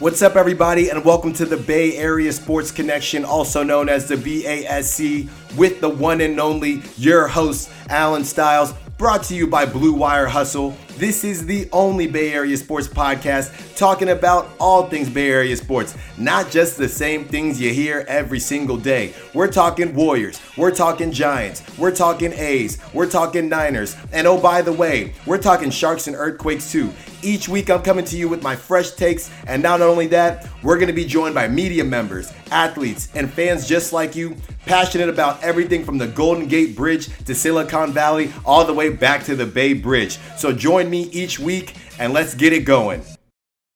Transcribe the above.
What's up, everybody, and welcome to the Bay Area Sports Connection, also known as the BASC, with the one and only your host, Alan Stiles, brought to you by Blue Wire Hustle. This is the only Bay Area sports podcast talking about all things Bay Area sports, not just the same things you hear every single day. We're talking Warriors, we're talking Giants, we're talking A's, we're talking Niners, and oh, by the way, we're talking Sharks and Earthquakes too. Each week, I'm coming to you with my fresh takes, and not only that, we're going to be joined by media members, athletes, and fans just like you, passionate about everything from the Golden Gate Bridge to Silicon Valley, all the way back to the Bay Bridge. So join me each week and let's get it going.